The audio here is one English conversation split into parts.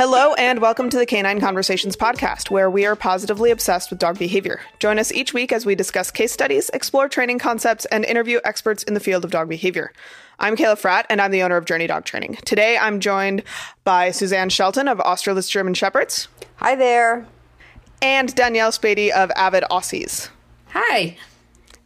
Hello, and welcome to the Canine Conversations podcast, where we are positively obsessed with dog behavior. Join us each week as we discuss case studies, explore training concepts, and interview experts in the field of dog behavior. I'm Kayla Fratt, and I'm the owner of Journey Dog Training. Today, I'm joined by Suzanne Shelton of Australis German Shepherds. Hi there. And Danielle Spady of Avid Aussies. Hi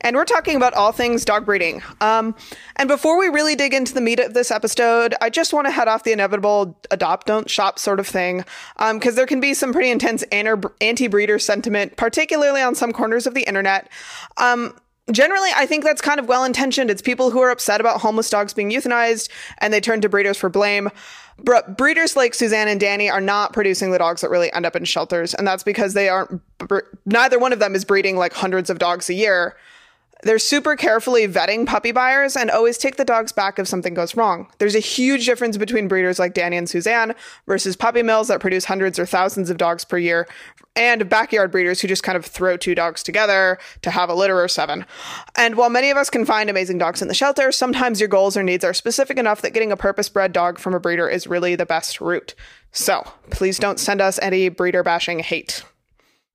and we're talking about all things dog breeding. Um, and before we really dig into the meat of this episode, I just want to head off the inevitable adopt, don't shop sort of thing, because um, there can be some pretty intense anti breeder sentiment, particularly on some corners of the internet. Um, generally, I think that's kind of well intentioned. It's people who are upset about homeless dogs being euthanized and they turn to breeders for blame. But breeders like Suzanne and Danny are not producing the dogs that really end up in shelters. And that's because they aren't, neither one of them is breeding like hundreds of dogs a year. They're super carefully vetting puppy buyers and always take the dogs back if something goes wrong. There's a huge difference between breeders like Danny and Suzanne versus puppy mills that produce hundreds or thousands of dogs per year and backyard breeders who just kind of throw two dogs together to have a litter or seven. And while many of us can find amazing dogs in the shelter, sometimes your goals or needs are specific enough that getting a purpose bred dog from a breeder is really the best route. So please don't send us any breeder bashing hate.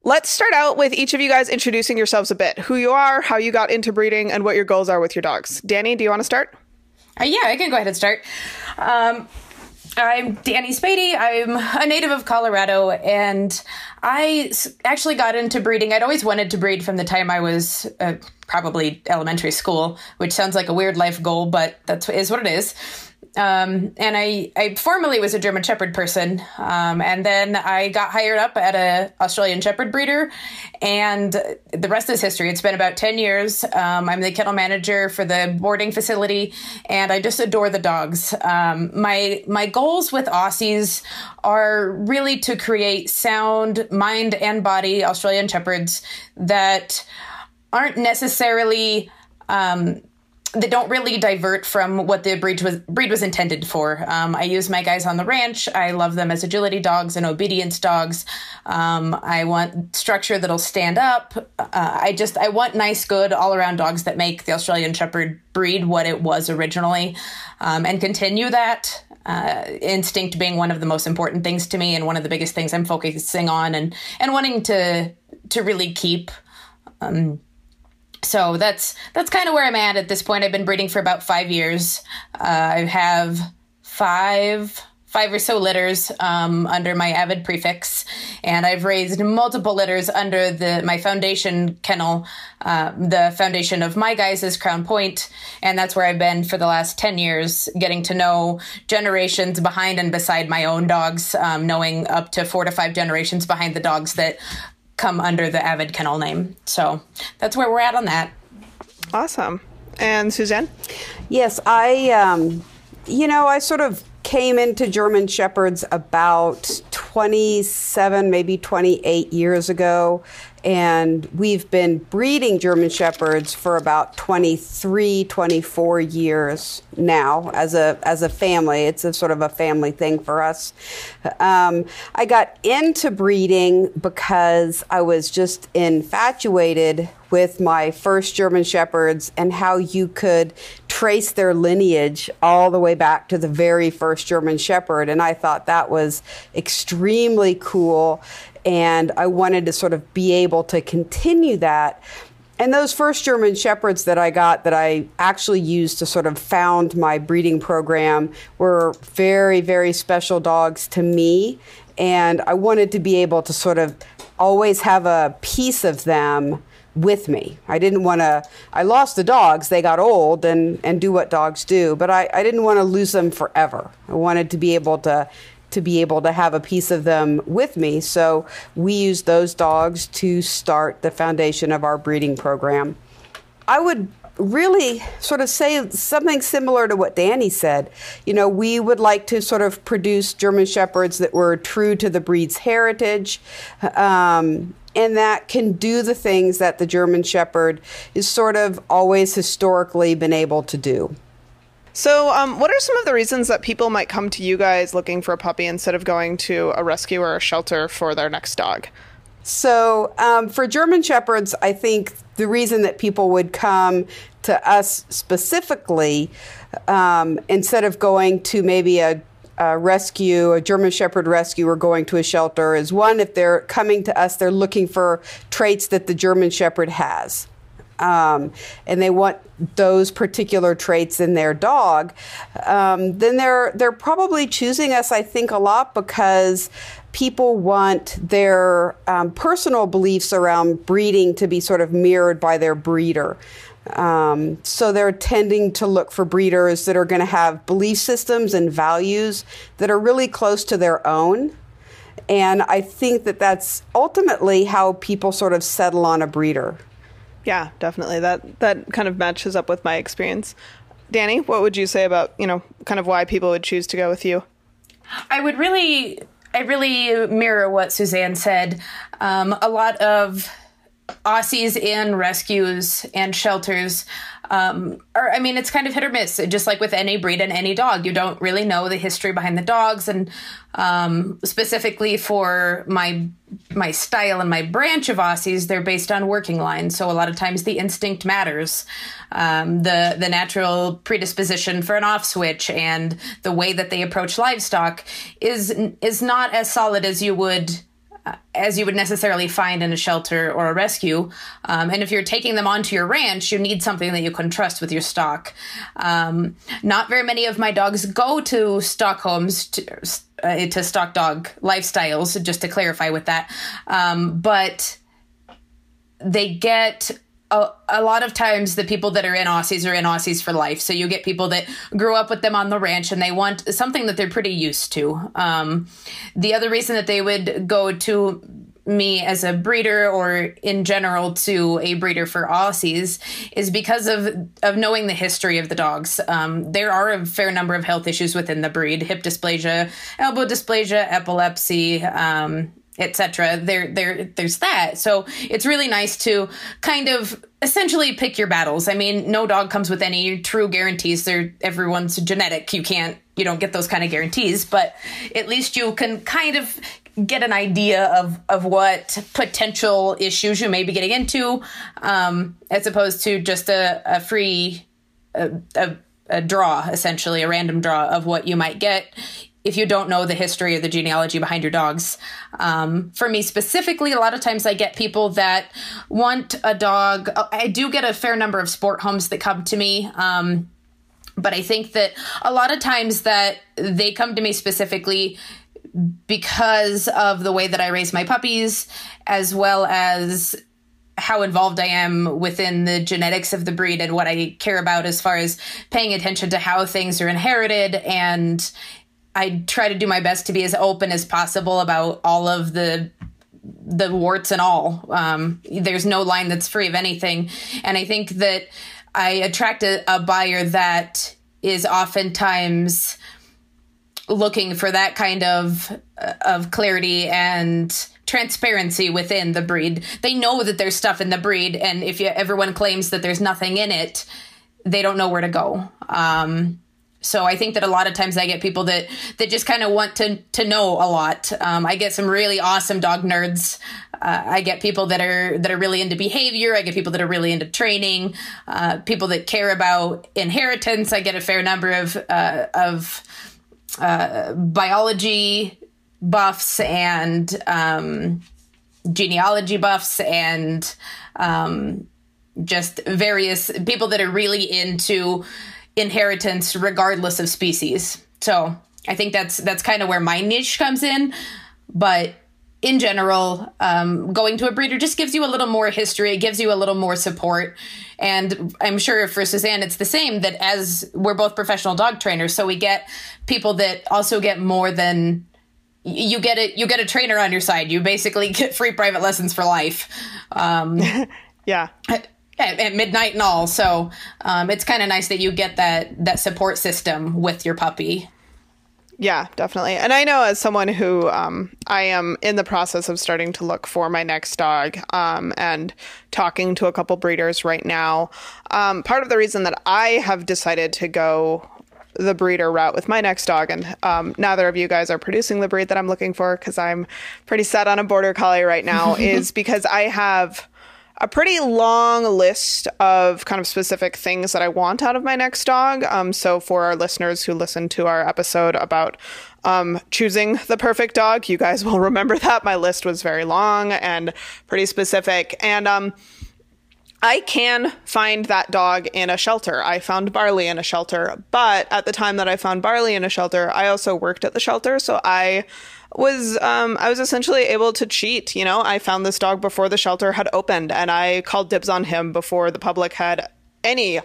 Let's start out with each of you guys introducing yourselves a bit who you are, how you got into breeding, and what your goals are with your dogs. Danny, do you want to start? Uh, yeah, I can go ahead and start. Um, I'm Danny Spady. I'm a native of Colorado, and I actually got into breeding. I'd always wanted to breed from the time I was uh, probably elementary school, which sounds like a weird life goal, but that is what it is. Um, and I, I formerly was a German Shepherd person, um, and then I got hired up at a Australian Shepherd breeder, and the rest is history. It's been about ten years. Um, I'm the kennel manager for the boarding facility, and I just adore the dogs. Um, my my goals with Aussies are really to create sound mind and body Australian Shepherds that aren't necessarily um, that don't really divert from what the breed was breed was intended for. Um, I use my guys on the ranch. I love them as agility dogs and obedience dogs. Um, I want structure that'll stand up. Uh, I just I want nice, good, all around dogs that make the Australian Shepherd breed what it was originally, um, and continue that. Uh, instinct being one of the most important things to me, and one of the biggest things I'm focusing on, and and wanting to to really keep. Um, so that's that's kind of where I'm at at this point. I've been breeding for about five years. Uh, I have five five or so litters um, under my avid prefix and i've raised multiple litters under the my foundation kennel uh, the foundation of my guys is crown point and that's where i've been for the last 10 years getting to know generations behind and beside my own dogs um, knowing up to four to five generations behind the dogs that come under the Avid Kennel name. So that's where we're at on that. Awesome. And Suzanne? Yes, I, um, you know, I sort of came into German Shepherds about 27, maybe 28 years ago and we've been breeding German Shepherds for about 23, 24 years now as a as a family. It's a sort of a family thing for us. Um, I got into breeding because I was just infatuated with my first German Shepherds and how you could trace their lineage all the way back to the very first German Shepherd. And I thought that was extremely cool and I wanted to sort of be able to continue that. And those first German Shepherds that I got that I actually used to sort of found my breeding program were very, very special dogs to me. And I wanted to be able to sort of always have a piece of them with me. I didn't want to, I lost the dogs, they got old and, and do what dogs do, but I, I didn't want to lose them forever. I wanted to be able to to be able to have a piece of them with me. So we used those dogs to start the foundation of our breeding program. I would really sort of say something similar to what Danny said. You know, we would like to sort of produce German Shepherds that were true to the breed's heritage. Um, and that can do the things that the German Shepherd is sort of always historically been able to do. So, um, what are some of the reasons that people might come to you guys looking for a puppy instead of going to a rescue or a shelter for their next dog? So, um, for German Shepherds, I think the reason that people would come to us specifically, um, instead of going to maybe a a rescue, a German Shepherd rescue, or going to a shelter is one, if they're coming to us, they're looking for traits that the German Shepherd has. Um, and they want those particular traits in their dog, um, then they're they're probably choosing us. I think a lot because people want their um, personal beliefs around breeding to be sort of mirrored by their breeder. Um, so they're tending to look for breeders that are going to have belief systems and values that are really close to their own. And I think that that's ultimately how people sort of settle on a breeder. Yeah, definitely. That that kind of matches up with my experience. Danny, what would you say about, you know, kind of why people would choose to go with you? I would really I really mirror what Suzanne said. Um, a lot of Aussies in rescues and shelters um, or I mean, it's kind of hit or miss, just like with any breed and any dog. You don't really know the history behind the dogs, and um, specifically for my my style and my branch of Aussies, they're based on working lines. So a lot of times the instinct matters, um, the the natural predisposition for an off switch, and the way that they approach livestock is is not as solid as you would as you would necessarily find in a shelter or a rescue. Um, and if you're taking them onto your ranch, you need something that you can trust with your stock. Um, not very many of my dogs go to stock homes to, uh, to stock dog lifestyles, just to clarify with that. Um, but they get a, a, lot of times the people that are in Aussies are in Aussies for life. So you get people that grew up with them on the ranch and they want something that they're pretty used to. Um, the other reason that they would go to me as a breeder or in general to a breeder for Aussies is because of of knowing the history of the dogs. Um, there are a fair number of health issues within the breed: hip dysplasia, elbow dysplasia, epilepsy. Um, etc. There, there, there's that. So it's really nice to kind of essentially pick your battles. I mean, no dog comes with any true guarantees. They're everyone's genetic. You can't, you don't get those kind of guarantees, but at least you can kind of get an idea of of what potential issues you may be getting into, um, as opposed to just a, a free. A, a, a draw, essentially, a random draw of what you might get if you don't know the history or the genealogy behind your dogs. Um, for me specifically, a lot of times I get people that want a dog. I do get a fair number of sport homes that come to me. Um, but I think that a lot of times that they come to me specifically because of the way that I raise my puppies, as well as how involved I am within the genetics of the breed and what I care about as far as paying attention to how things are inherited and I try to do my best to be as open as possible about all of the the warts and all. Um, there's no line that's free of anything, and I think that I attract a, a buyer that is oftentimes looking for that kind of of clarity and transparency within the breed. They know that there's stuff in the breed, and if you, everyone claims that there's nothing in it, they don't know where to go. Um, so I think that a lot of times I get people that that just kind of want to to know a lot. Um, I get some really awesome dog nerds. Uh, I get people that are that are really into behavior. I get people that are really into training. Uh, people that care about inheritance. I get a fair number of uh, of uh, biology buffs and um, genealogy buffs and um, just various people that are really into inheritance regardless of species. So I think that's that's kind of where my niche comes in. But in general, um, going to a breeder just gives you a little more history. It gives you a little more support. And I'm sure for Suzanne, it's the same that as we're both professional dog trainers, so we get people that also get more than you get it. You get a trainer on your side. You basically get free private lessons for life. Um, yeah at, at midnight and all. So um, it's kind of nice that you get that that support system with your puppy. Yeah, definitely. And I know as someone who um, I am in the process of starting to look for my next dog um, and talking to a couple breeders right now. Um, part of the reason that I have decided to go the breeder route with my next dog, and um, neither of you guys are producing the breed that I'm looking for because I'm pretty set on a border collie right now, is because I have a pretty long list of kind of specific things that I want out of my next dog. Um, so, for our listeners who listened to our episode about um, choosing the perfect dog, you guys will remember that my list was very long and pretty specific. And um, I can find that dog in a shelter. I found Barley in a shelter, but at the time that I found Barley in a shelter, I also worked at the shelter, so I was um, I was essentially able to cheat. You know, I found this dog before the shelter had opened, and I called dibs on him before the public had any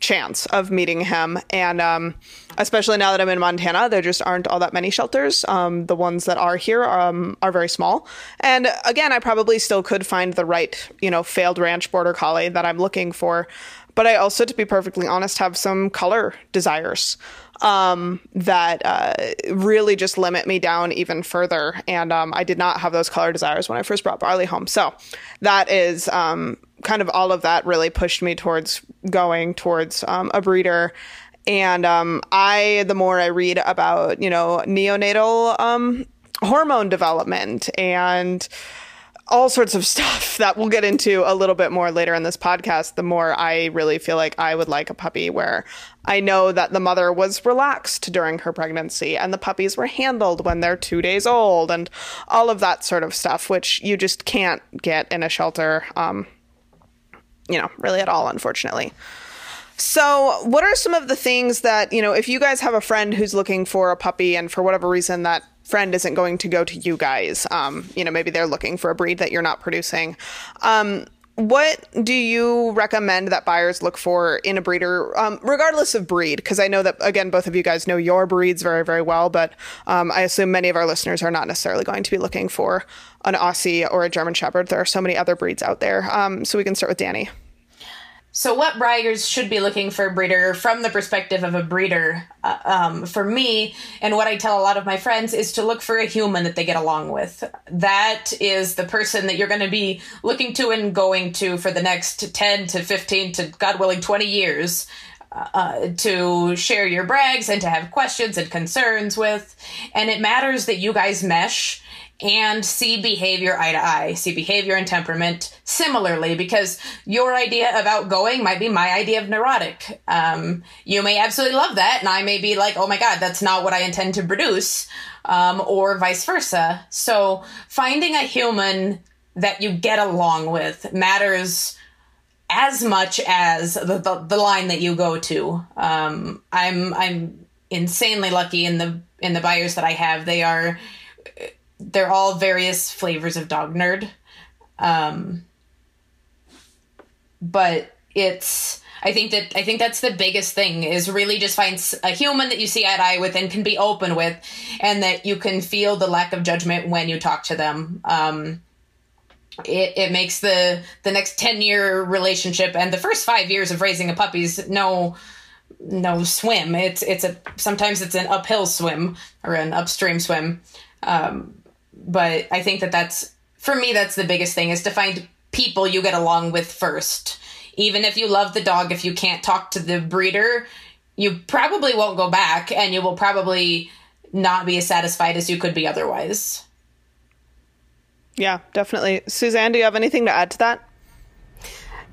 chance of meeting him. And um, especially now that I'm in Montana, there just aren't all that many shelters. Um, the ones that are here um, are very small. And again, I probably still could find the right, you know, failed ranch border collie that I'm looking for. But I also, to be perfectly honest, have some color desires um, that uh, really just limit me down even further. And um, I did not have those color desires when I first brought Barley home. So that is um, kind of all of that really pushed me towards going towards um, a breeder. And um, I, the more I read about, you know, neonatal um, hormone development and all sorts of stuff that we'll get into a little bit more later in this podcast, the more I really feel like I would like a puppy where I know that the mother was relaxed during her pregnancy and the puppies were handled when they're two days old and all of that sort of stuff, which you just can't get in a shelter. Um, you know, really at all, unfortunately. So, what are some of the things that, you know, if you guys have a friend who's looking for a puppy and for whatever reason that friend isn't going to go to you guys, um, you know, maybe they're looking for a breed that you're not producing. Um, what do you recommend that buyers look for in a breeder, um, regardless of breed? Because I know that, again, both of you guys know your breeds very, very well, but um, I assume many of our listeners are not necessarily going to be looking for an Aussie or a German Shepherd. There are so many other breeds out there. Um, so we can start with Danny. So, what buyers should be looking for a breeder from the perspective of a breeder, uh, um, for me, and what I tell a lot of my friends is to look for a human that they get along with. That is the person that you're going to be looking to and going to for the next 10 to 15 to, God willing, 20 years. Uh, to share your brags and to have questions and concerns with. And it matters that you guys mesh and see behavior eye to eye, see behavior and temperament similarly, because your idea of outgoing might be my idea of neurotic. Um, you may absolutely love that, and I may be like, oh my God, that's not what I intend to produce, um, or vice versa. So finding a human that you get along with matters as much as the, the, the line that you go to. Um, I'm, I'm insanely lucky in the, in the buyers that I have. They are, they're all various flavors of dog nerd. Um, but it's I think that I think that's the biggest thing is really just find a human that you see eye to eye with and can be open with, and that you can feel the lack of judgment when you talk to them. Um, it, it makes the the next 10 year relationship and the first five years of raising a puppy's no no swim it's it's a sometimes it's an uphill swim or an upstream swim um, but I think that that's for me that's the biggest thing is to find people you get along with first. Even if you love the dog, if you can't talk to the breeder, you probably won't go back and you will probably not be as satisfied as you could be otherwise. Yeah, definitely. Suzanne, do you have anything to add to that?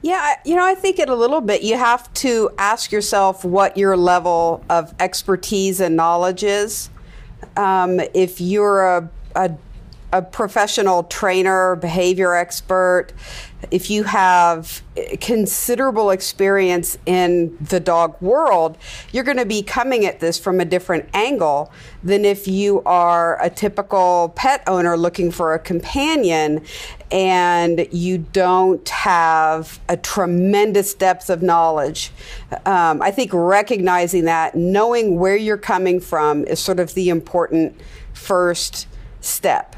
Yeah, you know, I think it a little bit. You have to ask yourself what your level of expertise and knowledge is. Um, if you're a, a a professional trainer, behavior expert, if you have considerable experience in the dog world, you're going to be coming at this from a different angle than if you are a typical pet owner looking for a companion and you don't have a tremendous depth of knowledge. Um, I think recognizing that, knowing where you're coming from, is sort of the important first step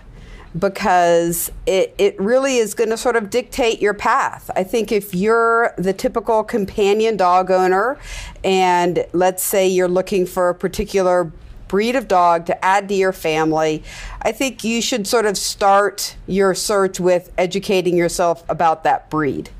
because it, it really is going to sort of dictate your path. I think if you're the typical companion dog owner, and let's say you're looking for a particular breed of dog to add to your family, I think you should sort of start your search with educating yourself about that breed.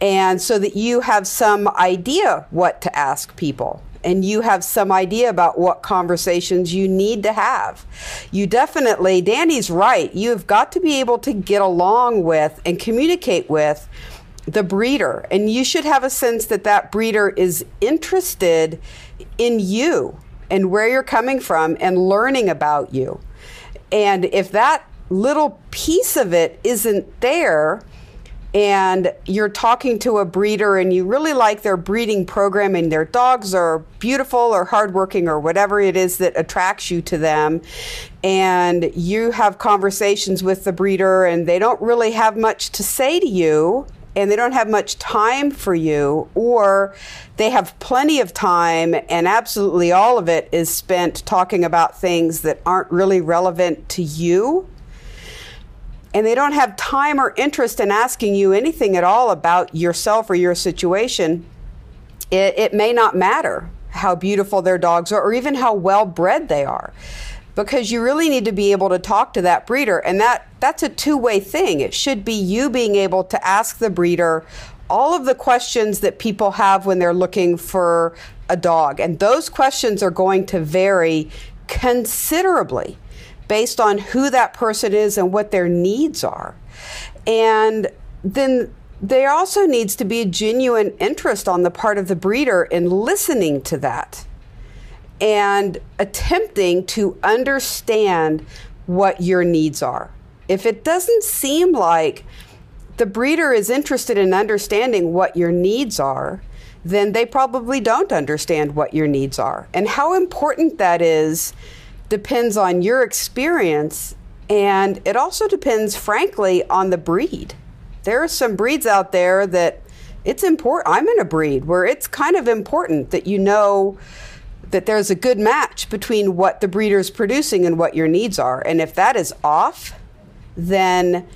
And so that you have some idea what to ask people and you have some idea about what conversations you need to have. You definitely, Danny's right. You've got to be able to get along with and communicate with the breeder. And you should have a sense that that breeder is interested in you and where you're coming from and learning about you. And if that little piece of it isn't there, and you're talking to a breeder and you really like their breeding program and their dogs are beautiful or hardworking or whatever it is that attracts you to them, and you have conversations with the breeder and they don't really have much to say to you, and they don't have much time for you, or they have plenty of time and absolutely all of it is spent talking about things that aren't really relevant to you. And they don't have time or interest in asking you anything at all about yourself or your situation. It, it may not matter how beautiful their dogs are or even how well bred they are because you really need to be able to talk to that breeder. And that that's a two-way thing. It should be you being able to ask the breeder all of the questions that people have when they're looking for a dog. And those questions are going to vary considerably based on who that person is and what their needs are and then there also needs to be a genuine interest on the part of the breeder in listening to that and attempting to understand what your needs are. If it doesn't seem like the breeder is interested in understanding what your needs are, then they probably don't understand what your needs are. And how important that is depends on your experience, and it also depends, frankly, on the breed. There are some breeds out there that it's important. I'm in a breed where it's kind of important that you know that there's a good match between what the breeder is producing and what your needs are. And if that is off, then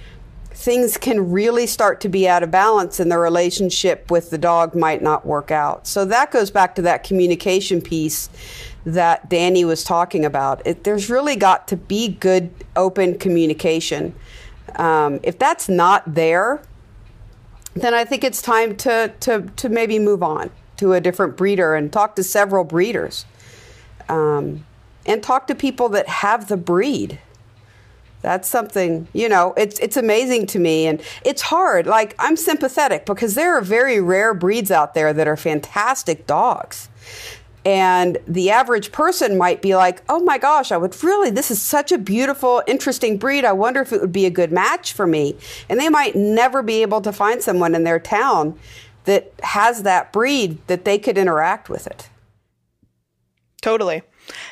things can really start to be out of balance and the relationship with the dog might not work out. So that goes back to that communication piece that Danny was talking about. It, there's really got to be good, open communication. Um, if that's not there, then I think it's time to, to, to maybe move on to a different breeder and talk to several breeders um, and talk to people that have the breed that's something you know it's it's amazing to me and it's hard like i'm sympathetic because there are very rare breeds out there that are fantastic dogs and the average person might be like oh my gosh i would really this is such a beautiful interesting breed i wonder if it would be a good match for me and they might never be able to find someone in their town that has that breed that they could interact with it. Totally.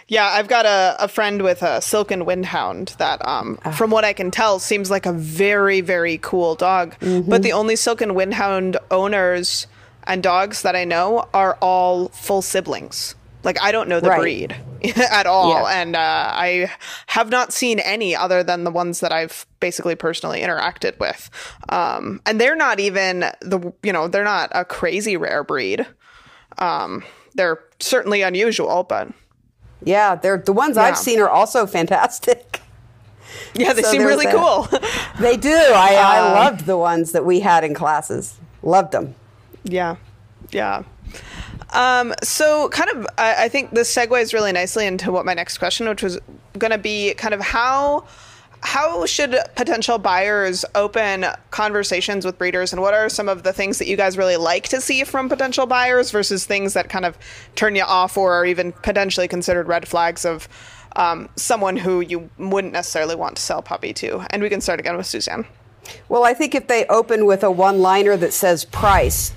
Yeah, I've got a, a friend with a silken windhound that, um, oh. from what I can tell, seems like a very, very cool dog. Mm-hmm. But the only silken windhound owners and dogs that I know are all full siblings. Like I don't know the right. breed at all, yeah. and uh, I have not seen any other than the ones that I've basically personally interacted with. Um, and they're not even the you know they're not a crazy rare breed. Um, they're certainly unusual, but yeah, they're the ones yeah. I've seen are also fantastic. Yeah, they so seem really cool. they do. I, um, I loved the ones that we had in classes. Loved them. Yeah, yeah. Um, so, kind of, I, I think this segues really nicely into what my next question, which was going to be kind of how how should potential buyers open conversations with breeders? And what are some of the things that you guys really like to see from potential buyers versus things that kind of turn you off or are even potentially considered red flags of um, someone who you wouldn't necessarily want to sell puppy to? And we can start again with suzanne. Well i think if they open with a one liner that says price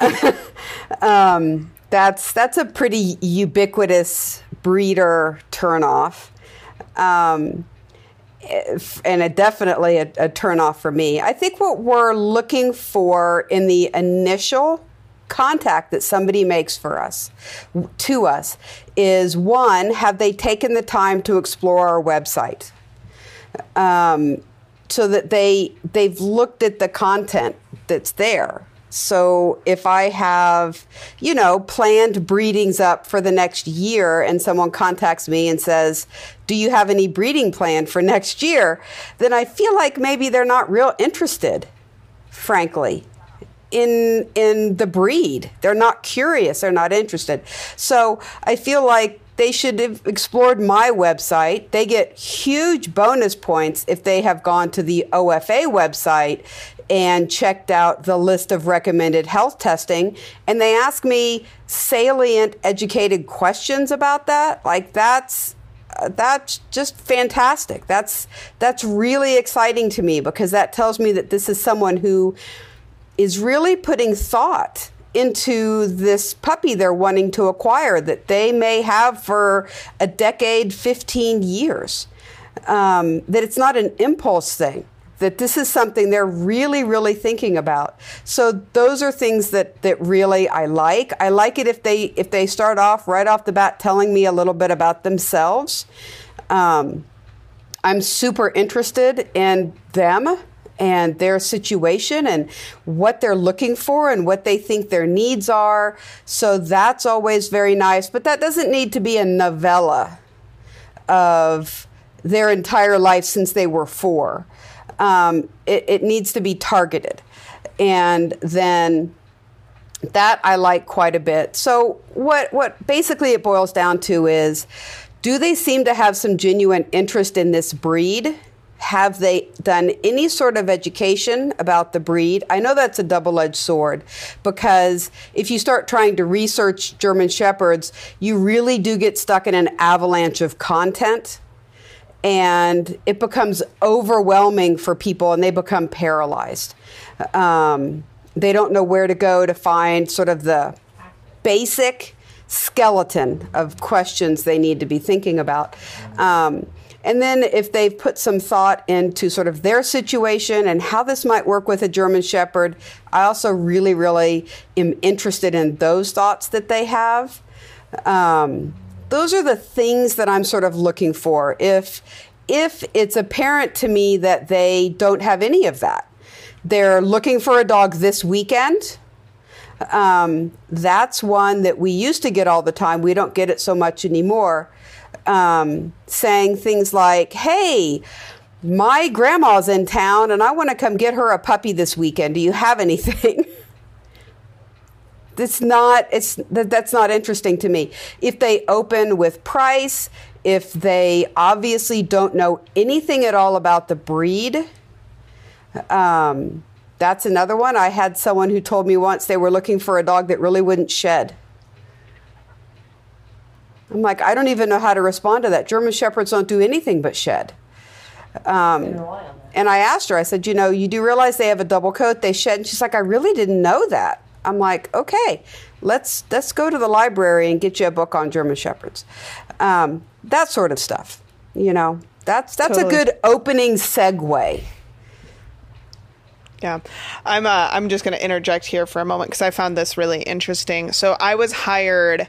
um, that's that's a pretty ubiquitous breeder turnoff. Um, and a, definitely a, a turnoff for me. I think what we're looking for in the initial contact that somebody makes for us to us is one have they taken the time to explore our website um, so that they they've looked at the content that's there so if I have, you know, planned breedings up for the next year and someone contacts me and says, "Do you have any breeding plan for next year?" then I feel like maybe they're not real interested, frankly. in in the breed. They're not curious. They're not interested. So I feel like they should have explored my website. They get huge bonus points if they have gone to the OFA website and checked out the list of recommended health testing. And they ask me salient educated questions about that. Like that's uh, that's just fantastic. That's that's really exciting to me because that tells me that this is someone who is really putting thought into this puppy they're wanting to acquire that they may have for a decade 15 years. Um, that it's not an impulse thing that this is something they're really, really thinking about. So those are things that, that really I like. I like it if they if they start off right off the bat telling me a little bit about themselves. Um, I'm super interested in them and their situation and what they're looking for and what they think their needs are. So that's always very nice. But that doesn't need to be a novella of their entire life since they were four um, it, it needs to be targeted. And then that I like quite a bit. So what what basically it boils down to is do they seem to have some genuine interest in this breed? Have they done any sort of education about the breed? I know that's a double edged sword because if you start trying to research German Shepherds, you really do get stuck in an avalanche of content and it becomes overwhelming for people and they become paralyzed. Um, they don't know where to go to find sort of the basic skeleton of questions they need to be thinking about. Um, and then if they've put some thought into sort of their situation and how this might work with a German Shepherd, I also really, really am interested in those thoughts that they have. Um, those are the things that I'm sort of looking for. If if it's apparent to me that they don't have any of that, they're looking for a dog this weekend. Um, that's one that we used to get all the time. We don't get it so much anymore. Um, saying things like, "Hey, my grandma's in town, and I want to come get her a puppy this weekend. Do you have anything?" It's not. It's that, that's not interesting to me. If they open with price, if they obviously don't know anything at all about the breed, um, that's another one. I had someone who told me once they were looking for a dog that really wouldn't shed. I'm like, I don't even know how to respond to that. German Shepherds don't do anything but shed. Um, and I asked her, I said, you know, you do realize they have a double coat, they shed. And she's like, I really didn't know that. I'm like, okay, let's let's go to the library and get you a book on German shepherds, um, that sort of stuff. You know, that's that's totally. a good opening segue. Yeah, I'm. Uh, I'm just going to interject here for a moment because I found this really interesting. So I was hired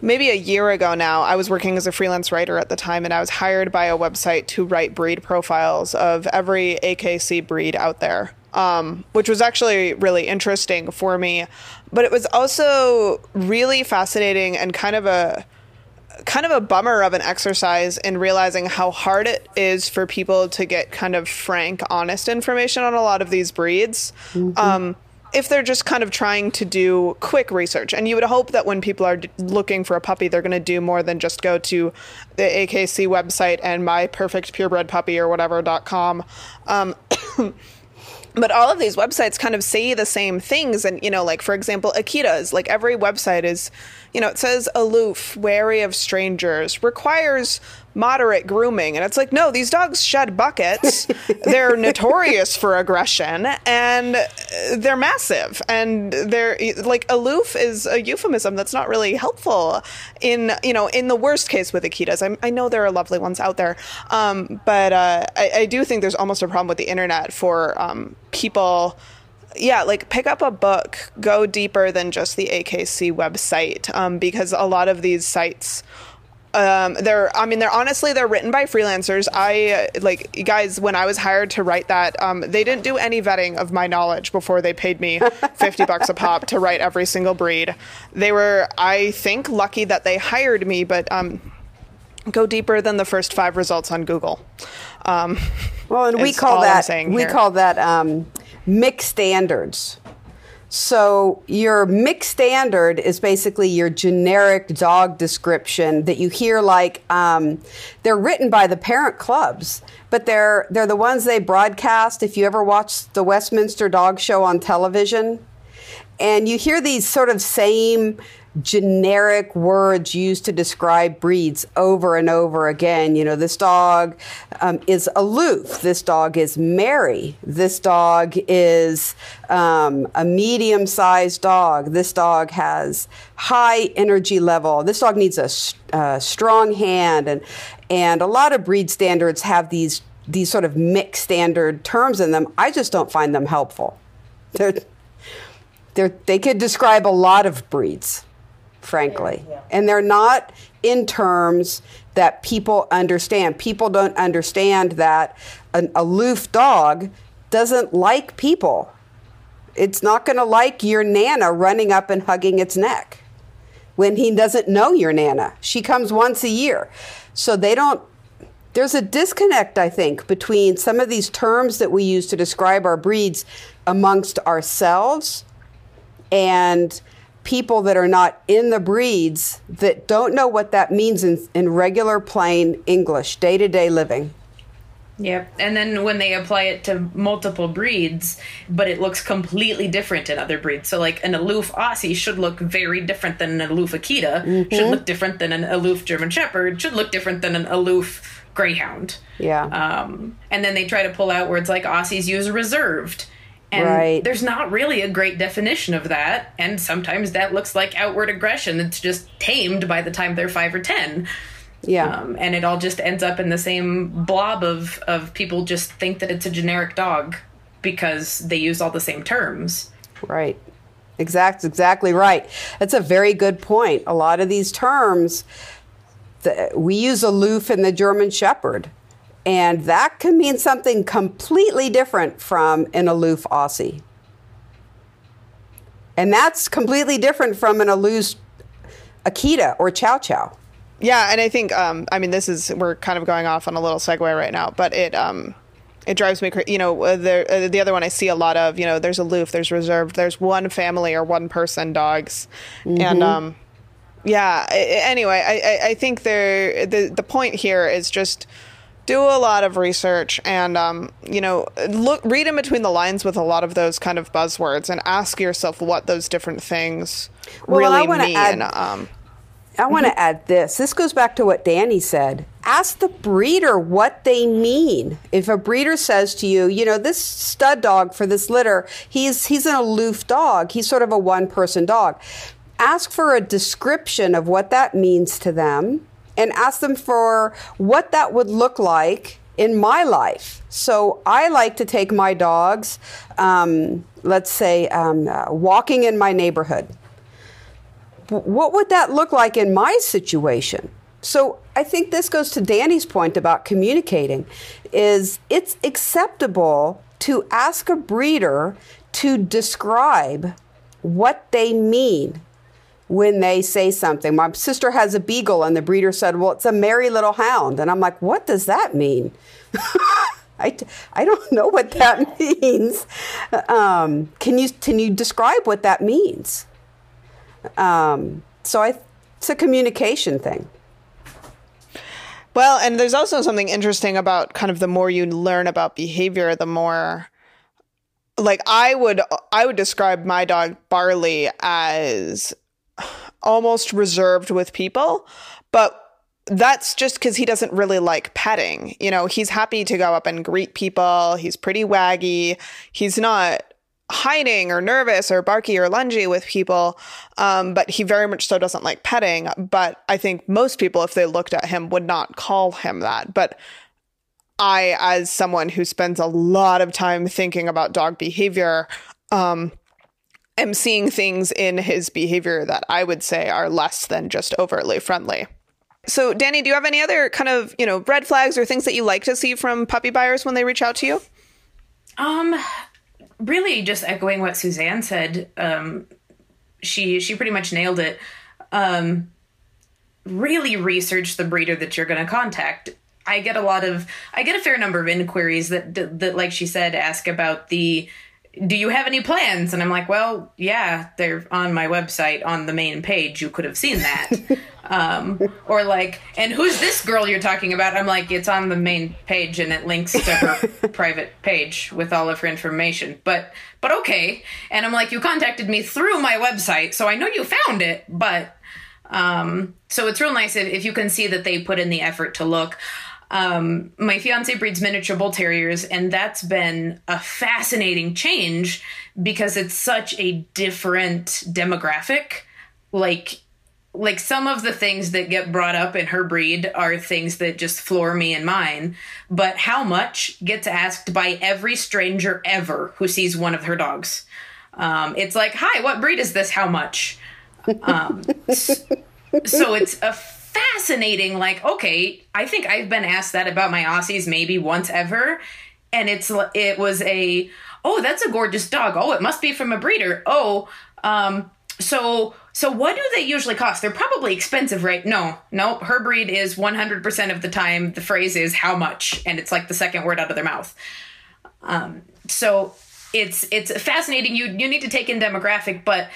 maybe a year ago now. I was working as a freelance writer at the time, and I was hired by a website to write breed profiles of every AKC breed out there um, which was actually really interesting for me. But it was also really fascinating and kind of a kind of a bummer of an exercise in realizing how hard it is for people to get kind of frank, honest information on a lot of these breeds. Mm-hmm. Um, if they're just kind of trying to do quick research. And you would hope that when people are d- looking for a puppy, they're going to do more than just go to the AKC website and my perfect purebred puppy or whatever.com. Um, but all of these websites kind of say the same things. And you know like for example akita's like every website is you know it says aloof wary of strangers requires moderate grooming. And it's like no these dogs shed buckets. They're notorious for aggression and they're massive. And they're like aloof is a euphemism that's not really helpful in you know in the worst case with akitas. I'm, i know there are lovely ones out there um, but uh, I, I, do think there's almost a problem with the internet for um, people yeah, like pick up a book, go deeper than just the AKC website, um, because a lot of these sites um, they're i mean they're honestly they're written by freelancers. I like guys when i was hired to write that um, they didn't do any vetting of my knowledge before they paid me 50 bucks a pop to write every single breed. They were i think lucky that they hired me but um, go deeper than the first five results on google. Um, well and we call that we call that mixed standards So your mixed standard is basically your generic dog description that you hear like um, they're written by the parent clubs, but they're they're the ones they broadcast. If you ever watch the Westminster Dog Show on television, and you hear these sort of same generic words used to describe breeds over and over again. You know, this dog um, is aloof. This dog is merry. This dog is um, a medium sized dog. This dog has high energy level. This dog needs a, a strong hand. And, and a lot of breed standards have these, these sort of mixed standard terms in them. I just don't find them helpful. They're, they're, they could describe a lot of breeds frankly. Yeah. And they're not in terms that people understand. People don't understand that an aloof dog doesn't like people. It's not going to like your Nana running up and hugging its neck when he doesn't know your Nana. She comes once a year. So they don't there's a disconnect, I think, between some of these terms that we use to describe our breeds amongst ourselves and people that are not in the breeds that don't know what that means in, in regular plain English, day to day living. Yep. And then when they apply it to multiple breeds, but it looks completely different in other breeds. So, like an aloof Aussie should look very different than an aloof Akita, mm-hmm. should look different than an aloof German Shepherd, should look different than an aloof Greyhound. Yeah. Um, and then they try to pull out words like Aussies use reserved and right. there's not really a great definition of that. And sometimes that looks like outward aggression It's just tamed by the time they're five or 10. Yeah. Um, and it all just ends up in the same blob of, of people just think that it's a generic dog because they use all the same terms. Right. Exact, exactly right. That's a very good point. A lot of these terms, the, we use aloof in the German Shepherd and that can mean something completely different from an aloof Aussie. And that's completely different from an aloof Akita or Chow Chow. Yeah, and I think um, I mean this is we're kind of going off on a little segue right now, but it um, it drives me crazy. You know, uh, the uh, the other one I see a lot of. You know, there's aloof, there's reserved, there's one family or one person dogs, mm-hmm. and um, yeah. Anyway, I, I think there the the point here is just do a lot of research and um, you know look read in between the lines with a lot of those kind of buzzwords and ask yourself what those different things well, really mean. Add, um, I want to mm-hmm. add this. This goes back to what Danny said. Ask the breeder what they mean. If a breeder says to you, you know, this stud dog for this litter, he's he's an aloof dog. He's sort of a one-person dog. Ask for a description of what that means to them and ask them for what that would look like in my life. So I like to take my dogs, um, let's say, um, uh, walking in my neighborhood. What would that look like in my situation? So I think this goes to Danny's point about communicating is it's acceptable to ask a breeder to describe what they mean when they say something. My sister has a beagle, and the breeder said, Well, it's a merry little hound. And I'm like, What does that mean? I, I don't know what that means. Um, can, you, can you describe what that means? Um, so I, it's a communication thing. Well, and there's also something interesting about kind of the more you learn about behavior, the more like I would I would describe my dog Barley as almost reserved with people, but that's just because he doesn't really like petting. You know, he's happy to go up and greet people. He's pretty waggy. He's not hiding or nervous or barky or lungy with people, um, but he very much so doesn't like petting. But I think most people, if they looked at him, would not call him that. But I, as someone who spends a lot of time thinking about dog behavior, um, am seeing things in his behavior that I would say are less than just overtly friendly. So, Danny, do you have any other kind of, you know, red flags or things that you like to see from puppy buyers when they reach out to you? Um, really just echoing what Suzanne said. Um, she she pretty much nailed it. Um, really research the breeder that you're going to contact. I get a lot of I get a fair number of inquiries that, that that like she said ask about the do you have any plans? And I'm like, well, yeah, they're on my website on the main page. You could have seen that. um, or like, and who's this girl you're talking about? I'm like, it's on the main page and it links to her private page with all of her information. But, but okay. And I'm like, you contacted me through my website, so I know you found it, but, um, so it's real nice if, if you can see that they put in the effort to look. Um, my fiance breeds miniature bull terriers, and that's been a fascinating change because it's such a different demographic. Like, like some of the things that get brought up in her breed are things that just floor me and mine. But how much gets asked by every stranger ever who sees one of her dogs? Um, it's like, "Hi, what breed is this? How much?" Um, so it's a fascinating like okay i think i've been asked that about my aussies maybe once ever and it's it was a oh that's a gorgeous dog. Oh it must be from a breeder. Oh um so so what do they usually cost? They're probably expensive right? No no her breed is 100% of the time the phrase is how much and it's like the second word out of their mouth. Um so it's it's fascinating. You you need to take in demographic but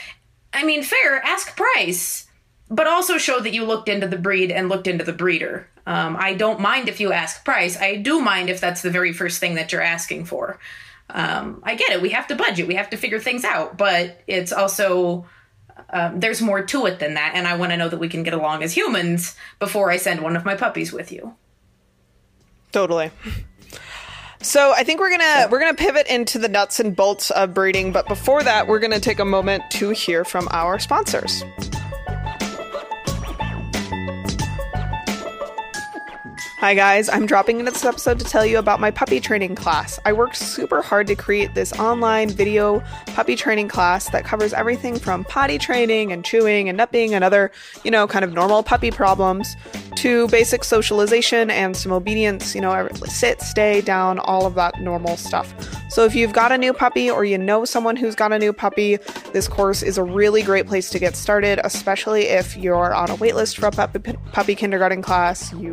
i mean fair ask price but also show that you looked into the breed and looked into the breeder. Um, I don't mind if you ask price. I do mind if that's the very first thing that you're asking for. Um, I get it. We have to budget. We have to figure things out. But it's also um, there's more to it than that, and I want to know that we can get along as humans before I send one of my puppies with you. Totally. So I think we're gonna we're gonna pivot into the nuts and bolts of breeding, but before that, we're gonna take a moment to hear from our sponsors. Hi guys, I'm dropping into this episode to tell you about my puppy training class. I worked super hard to create this online video puppy training class that covers everything from potty training and chewing and nipping and other, you know, kind of normal puppy problems to basic socialization and some obedience, you know, sit, stay, down, all of that normal stuff. So if you've got a new puppy or you know someone who's got a new puppy, this course is a really great place to get started, especially if you're on a waitlist for a puppy, puppy kindergarten class, you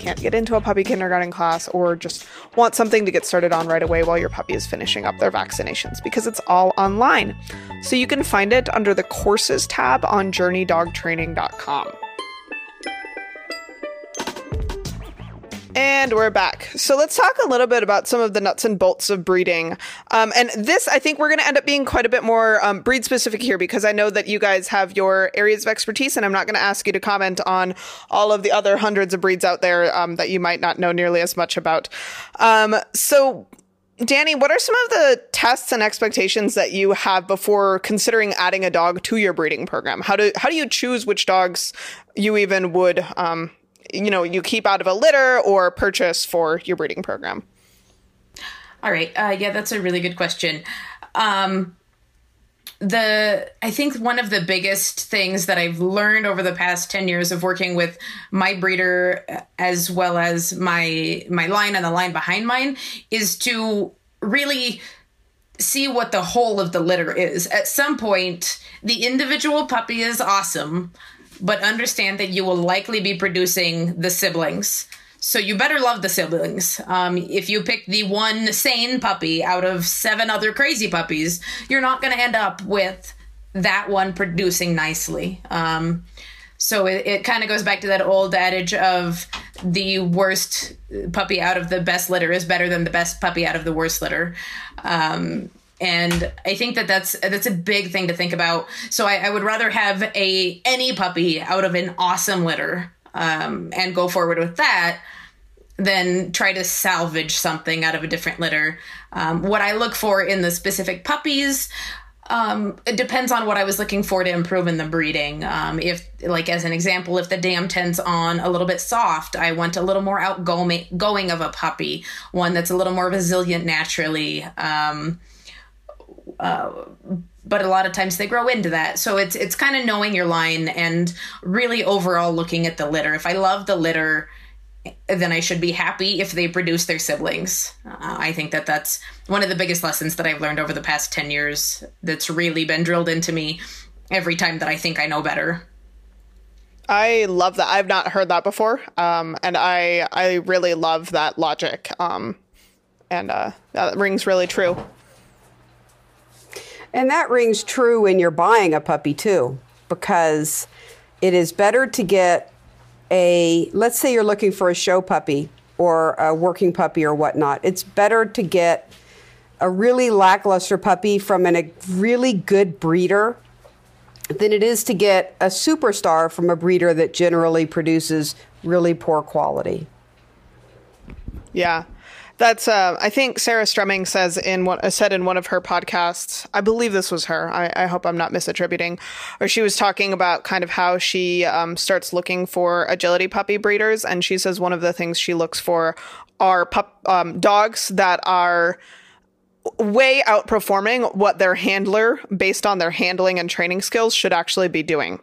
can't get into a puppy kindergarten class, or just want something to get started on right away while your puppy is finishing up their vaccinations because it's all online. So you can find it under the courses tab on journeydogtraining.com. And we're back. So let's talk a little bit about some of the nuts and bolts of breeding. Um, and this, I think, we're going to end up being quite a bit more um, breed specific here because I know that you guys have your areas of expertise, and I'm not going to ask you to comment on all of the other hundreds of breeds out there um, that you might not know nearly as much about. Um, so, Danny, what are some of the tests and expectations that you have before considering adding a dog to your breeding program? How do how do you choose which dogs you even would um, you know you keep out of a litter or purchase for your breeding program? All right. Uh, yeah, that's a really good question. Um, the I think one of the biggest things that I've learned over the past 10 years of working with my breeder as well as my my line and the line behind mine is to really see what the whole of the litter is. At some point, the individual puppy is awesome, but understand that you will likely be producing the siblings. So you better love the siblings. Um, if you pick the one sane puppy out of seven other crazy puppies, you're not going to end up with that one producing nicely. Um, so it, it kind of goes back to that old adage of the worst puppy out of the best litter is better than the best puppy out of the worst litter. Um, and I think that that's that's a big thing to think about. So I, I would rather have a any puppy out of an awesome litter um, and go forward with that than try to salvage something out of a different litter. Um, what I look for in the specific puppies. Um, it depends on what I was looking for to improve in the breeding. Um, if, like, as an example, if the dam tends on a little bit soft, I want a little more outgoing going of a puppy, one that's a little more resilient naturally. Um, uh, but a lot of times they grow into that. So it's it's kind of knowing your line and really overall looking at the litter. If I love the litter, then I should be happy if they produce their siblings. Uh, I think that that's one of the biggest lessons that I've learned over the past 10 years that's really been drilled into me every time that I think I know better. I love that. I've not heard that before. Um, and I I really love that logic. Um, and uh, that rings really true. And that rings true when you're buying a puppy too, because it is better to get a, let's say you're looking for a show puppy or a working puppy or whatnot. It's better to get a really lackluster puppy from an, a really good breeder than it is to get a superstar from a breeder that generally produces really poor quality. Yeah. That's uh, I think Sarah Stremming says in what uh, said in one of her podcasts. I believe this was her. I, I hope I'm not misattributing. Or she was talking about kind of how she um, starts looking for agility puppy breeders, and she says one of the things she looks for are pup um, dogs that are way outperforming what their handler, based on their handling and training skills, should actually be doing.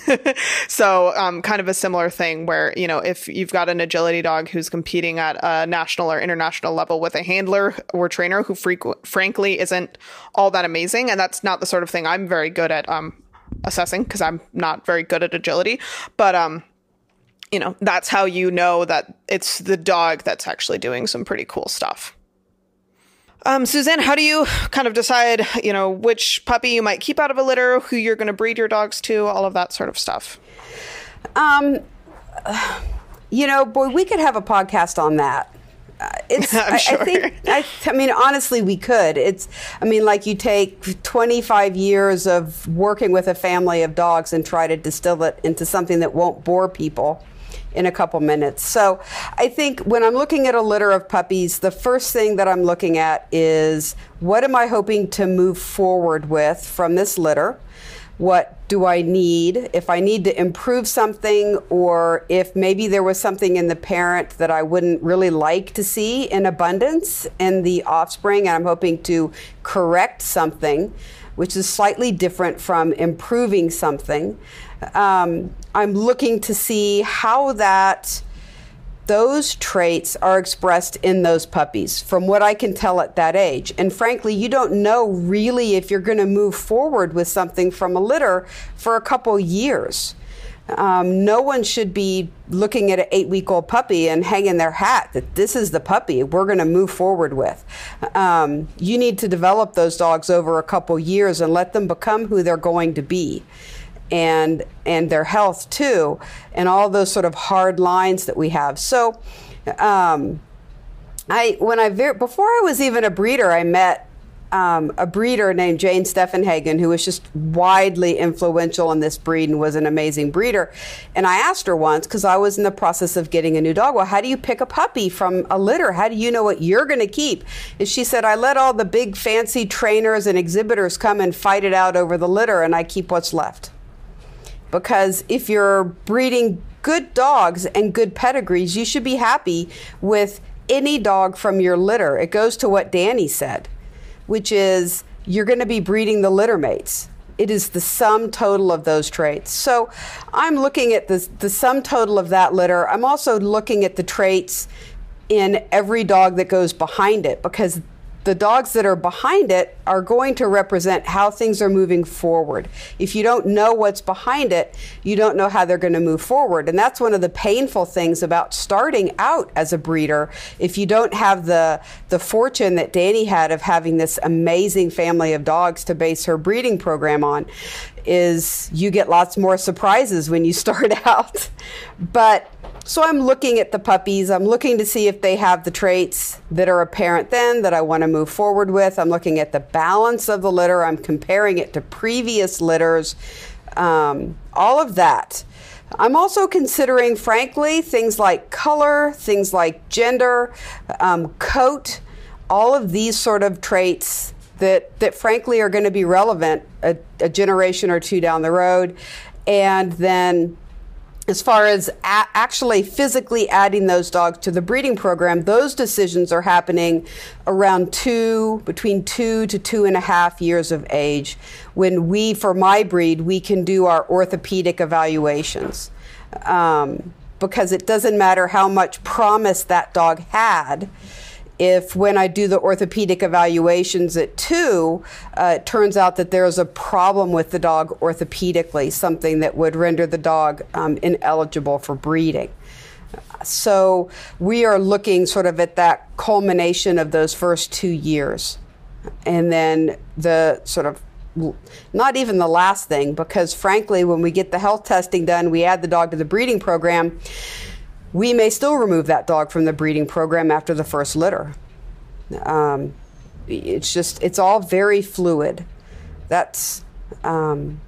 so, um, kind of a similar thing where, you know, if you've got an agility dog who's competing at a national or international level with a handler or trainer who frequ- frankly isn't all that amazing, and that's not the sort of thing I'm very good at um, assessing because I'm not very good at agility, but, um, you know, that's how you know that it's the dog that's actually doing some pretty cool stuff. Um, Suzanne, how do you kind of decide, you know, which puppy you might keep out of a litter, who you're going to breed your dogs to, all of that sort of stuff? Um, you know, boy, we could have a podcast on that. Uh, it's. I, sure. I, think. I, I, mean, honestly, we could. It's. I mean, like you take 25 years of working with a family of dogs and try to distill it into something that won't bore people in a couple minutes. So I think when I'm looking at a litter of puppies, the first thing that I'm looking at is what am I hoping to move forward with from this litter? What do I need? If I need to improve something, or if maybe there was something in the parent that I wouldn't really like to see in abundance in the offspring, and I'm hoping to correct something, which is slightly different from improving something um, I'm looking to see how that those traits are expressed in those puppies from what I can tell at that age. And frankly, you don't know really if you're going to move forward with something from a litter for a couple years. Um, no one should be looking at an eight week old puppy and hanging their hat that this is the puppy we're going to move forward with. Um, you need to develop those dogs over a couple years and let them become who they're going to be and and their health too, and all those sort of hard lines that we have. So, um, I when I before I was even a breeder, I met um, a breeder named Jane Steffenhagen, who was just widely influential in this breed and was an amazing breeder. And I asked her once, because I was in the process of getting a new dog, well, how do you pick a puppy from a litter? How do you know what you're going to keep? And she said, I let all the big fancy trainers and exhibitors come and fight it out over the litter, and I keep what's left because if you're breeding good dogs and good pedigrees, you should be happy with any dog from your litter. It goes to what Danny said, which is you're going to be breeding the litter mates. It is the sum total of those traits. So I'm looking at the, the sum total of that litter. I'm also looking at the traits in every dog that goes behind it because the dogs that are behind it are going to represent how things are moving forward. If you don't know what's behind it, you don't know how they're going to move forward. And that's one of the painful things about starting out as a breeder. If you don't have the, the fortune that Danny had of having this amazing family of dogs to base her breeding program on, is you get lots more surprises when you start out. But so I'm looking at the puppies. I'm looking to see if they have the traits that are apparent then that I want to move forward with. I'm looking at the balance of the litter. I'm comparing it to previous litters. Um, all of that. I'm also considering, frankly, things like color, things like gender, um, coat, all of these sort of traits that, that frankly are going to be relevant a, a generation or two down the road. And then as far as a- actually physically adding those dogs to the breeding program, those decisions are happening around two, between two to two and a half years of age. When we, for my breed, we can do our orthopedic evaluations. Um, because it doesn't matter how much promise that dog had if when I do the orthopedic evaluations at two, uh, it turns out that there's a problem with the dog orthopedically, something that would render the dog um, ineligible for breeding. So we are looking sort of at that culmination of those first two years. And then the sort of not even the last thing, because frankly, when we get the health testing done, we add the dog to the breeding program, we may still remove that dog from the breeding program after the first litter. Um, it's just, it's all very fluid. That's um,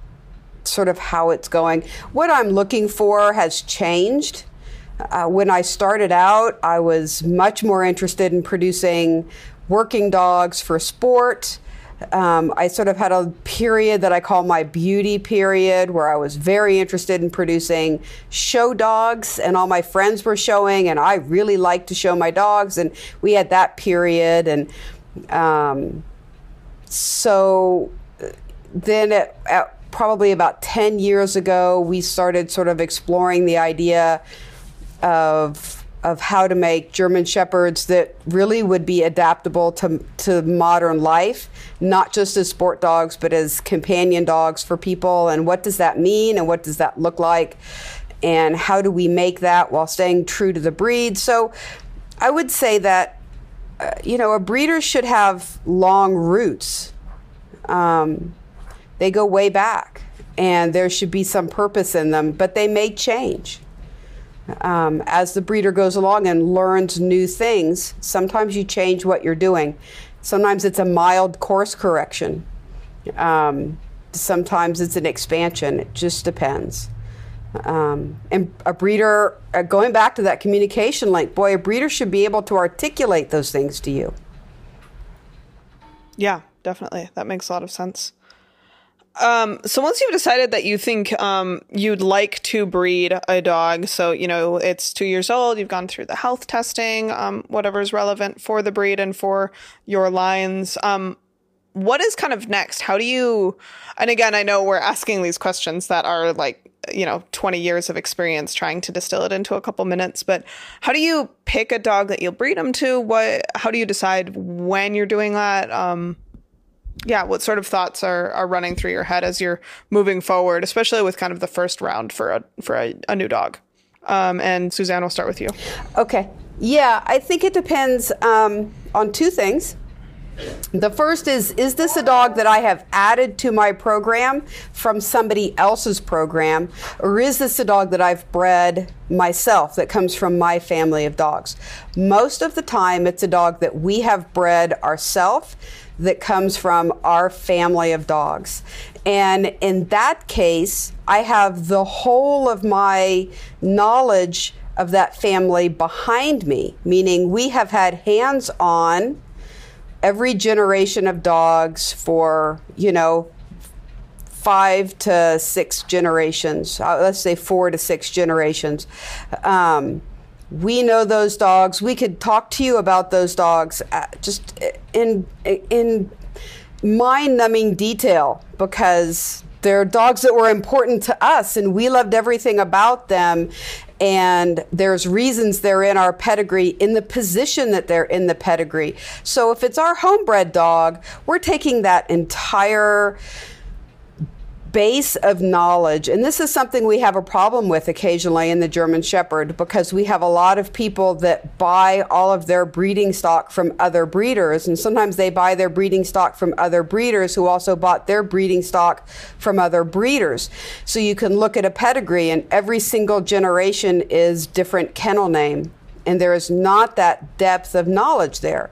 sort of how it's going. What I'm looking for has changed. Uh, when I started out, I was much more interested in producing working dogs for sport. Um, I sort of had a period that I call my beauty period where I was very interested in producing show dogs, and all my friends were showing, and I really liked to show my dogs, and we had that period. And um, so then at, at probably about 10 years ago, we started sort of exploring the idea of of how to make German shepherds that really would be adaptable to to modern life, not just as sport dogs, but as companion dogs for people. And what does that mean? And what does that look like? And how do we make that while staying true to the breed? So, I would say that uh, you know a breeder should have long roots. Um, they go way back, and there should be some purpose in them, but they may change. Um, as the breeder goes along and learns new things, sometimes you change what you're doing. Sometimes it's a mild course correction. Um, sometimes it's an expansion. It just depends. Um, and a breeder, uh, going back to that communication link, boy, a breeder should be able to articulate those things to you. Yeah, definitely. That makes a lot of sense. Um, so once you've decided that you think um, you'd like to breed a dog, so you know it's two years old, you've gone through the health testing, um, whatever is relevant for the breed and for your lines. Um, what is kind of next? How do you? And again, I know we're asking these questions that are like you know 20 years of experience trying to distill it into a couple minutes but how do you pick a dog that you'll breed them to what how do you decide when you're doing that um yeah, what sort of thoughts are, are running through your head as you're moving forward, especially with kind of the first round for a for a, a new dog? Um, and Suzanne, we'll start with you. Okay. Yeah, I think it depends um, on two things. The first is Is this a dog that I have added to my program from somebody else's program? Or is this a dog that I've bred myself that comes from my family of dogs? Most of the time, it's a dog that we have bred ourselves that comes from our family of dogs. And in that case, I have the whole of my knowledge of that family behind me, meaning we have had hands on every generation of dogs for, you know, five to six generations, uh, let's say four to six generations. Um, we know those dogs. We could talk to you about those dogs uh, just in in mind-numbing detail because they're dogs that were important to us and we loved everything about them and there's reasons they're in our pedigree in the position that they're in the pedigree. So if it's our homebred dog, we're taking that entire base of knowledge, and this is something we have a problem with occasionally in the German Shepherd because we have a lot of people that buy all of their breeding stock from other breeders, and sometimes they buy their breeding stock from other breeders who also bought their breeding stock from other breeders. So you can look at a pedigree, and every single generation is different kennel name and there is not that depth of knowledge there.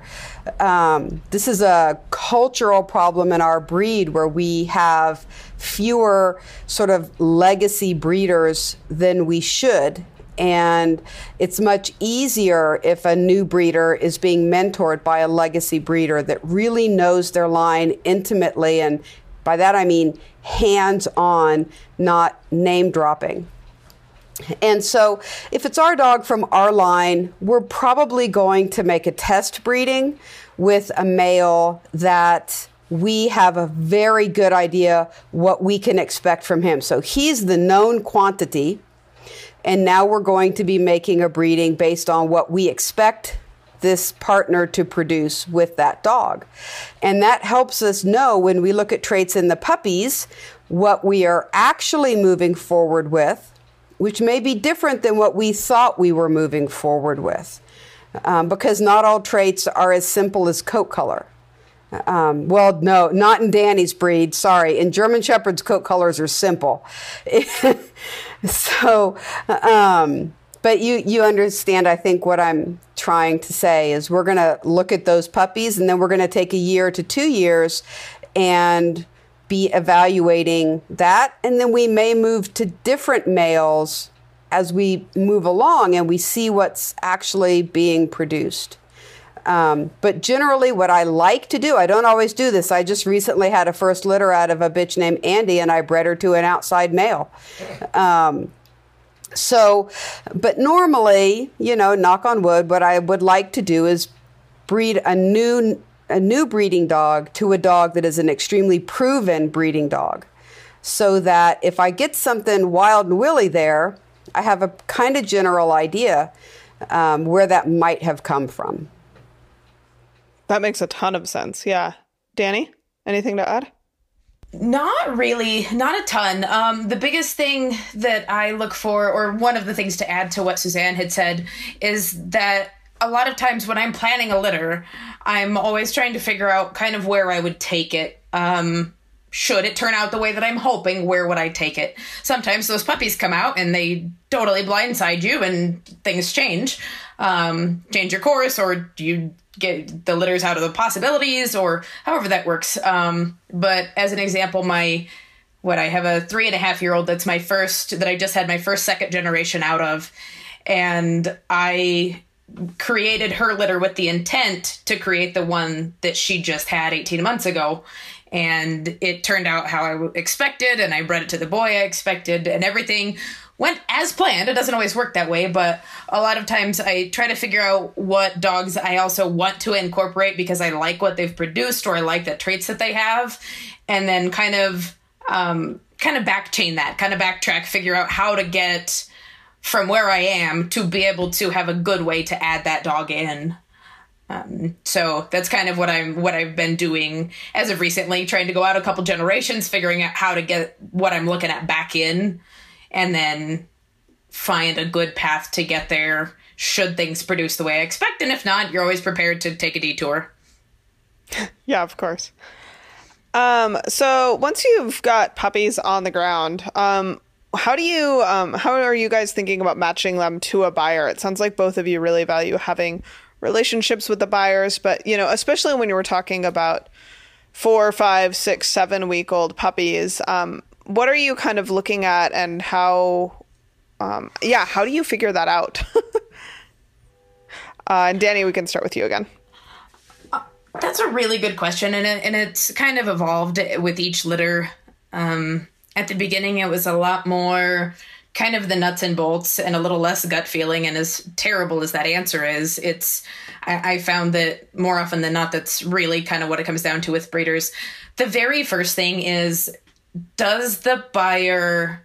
Um, this is a cultural problem in our breed where we have fewer sort of legacy breeders than we should. And it's much easier if a new breeder is being mentored by a legacy breeder that really knows their line intimately. And by that I mean hands on, not name dropping. And so, if it's our dog from our line, we're probably going to make a test breeding with a male that we have a very good idea what we can expect from him. So, he's the known quantity. And now we're going to be making a breeding based on what we expect this partner to produce with that dog. And that helps us know when we look at traits in the puppies what we are actually moving forward with which may be different than what we thought we were moving forward with. Um, because not all traits are as simple as coat color. Um, well, no, not in Danny's breed. Sorry. In German Shepherds, coat colors are simple. so, um, but you you understand. I think what I'm trying to say is we're going to look at those puppies, and then we're going to take a year to two years, and be evaluating that, and then we may move to different males as we move along, and we see what's actually being produced. Um, but generally, what I like to do, I don't always do this. I just recently had a first litter out of a bitch named Andy, and I bred her to an outside male. Um, so, but normally, you know, knock on wood, what I would like to do is breed a new a new breeding dog to a dog that is an extremely proven breeding dog, so that if I get something wild and willy there, I have a kind of general idea um, where that might have come from. That makes a ton of sense. Yeah. Danny, anything to add? Not really, not a ton. Um, the biggest thing that I look for, or one of the things to add to what Suzanne had said, is that a lot of times when I'm planning a litter, I'm always trying to figure out kind of where I would take it. Um, should it turn out the way that I'm hoping, where would I take it? Sometimes those puppies come out and they totally blindside you and things change. Um, change your course, or you get the litters out of the possibilities, or however that works. Um, but as an example, my what I have a three and a half year old that's my first that I just had my first second generation out of, and I created her litter with the intent to create the one that she just had 18 months ago and it turned out how I expected, and I bred it to the boy I expected, and everything went as planned. It doesn't always work that way, but a lot of times I try to figure out what dogs I also want to incorporate because I like what they've produced or I like the traits that they have, and then kind of um, kind of backchain that, kind of backtrack, figure out how to get from where I am to be able to have a good way to add that dog in. Um, so that's kind of what I'm what I've been doing as of recently, trying to go out a couple generations, figuring out how to get what I'm looking at back in, and then find a good path to get there. Should things produce the way I expect, and if not, you're always prepared to take a detour. yeah, of course. Um, so once you've got puppies on the ground, um, how do you um, how are you guys thinking about matching them to a buyer? It sounds like both of you really value having relationships with the buyers, but you know, especially when you were talking about four, five, six, seven week old puppies, um, what are you kind of looking at, and how? Um, yeah, how do you figure that out? uh, and Danny, we can start with you again. Uh, that's a really good question, and it, and it's kind of evolved with each litter. Um, at the beginning, it was a lot more kind of the nuts and bolts and a little less gut feeling. And as terrible as that answer is, it's, I, I, found that more often than not, that's really kind of what it comes down to with breeders. The very first thing is does the buyer,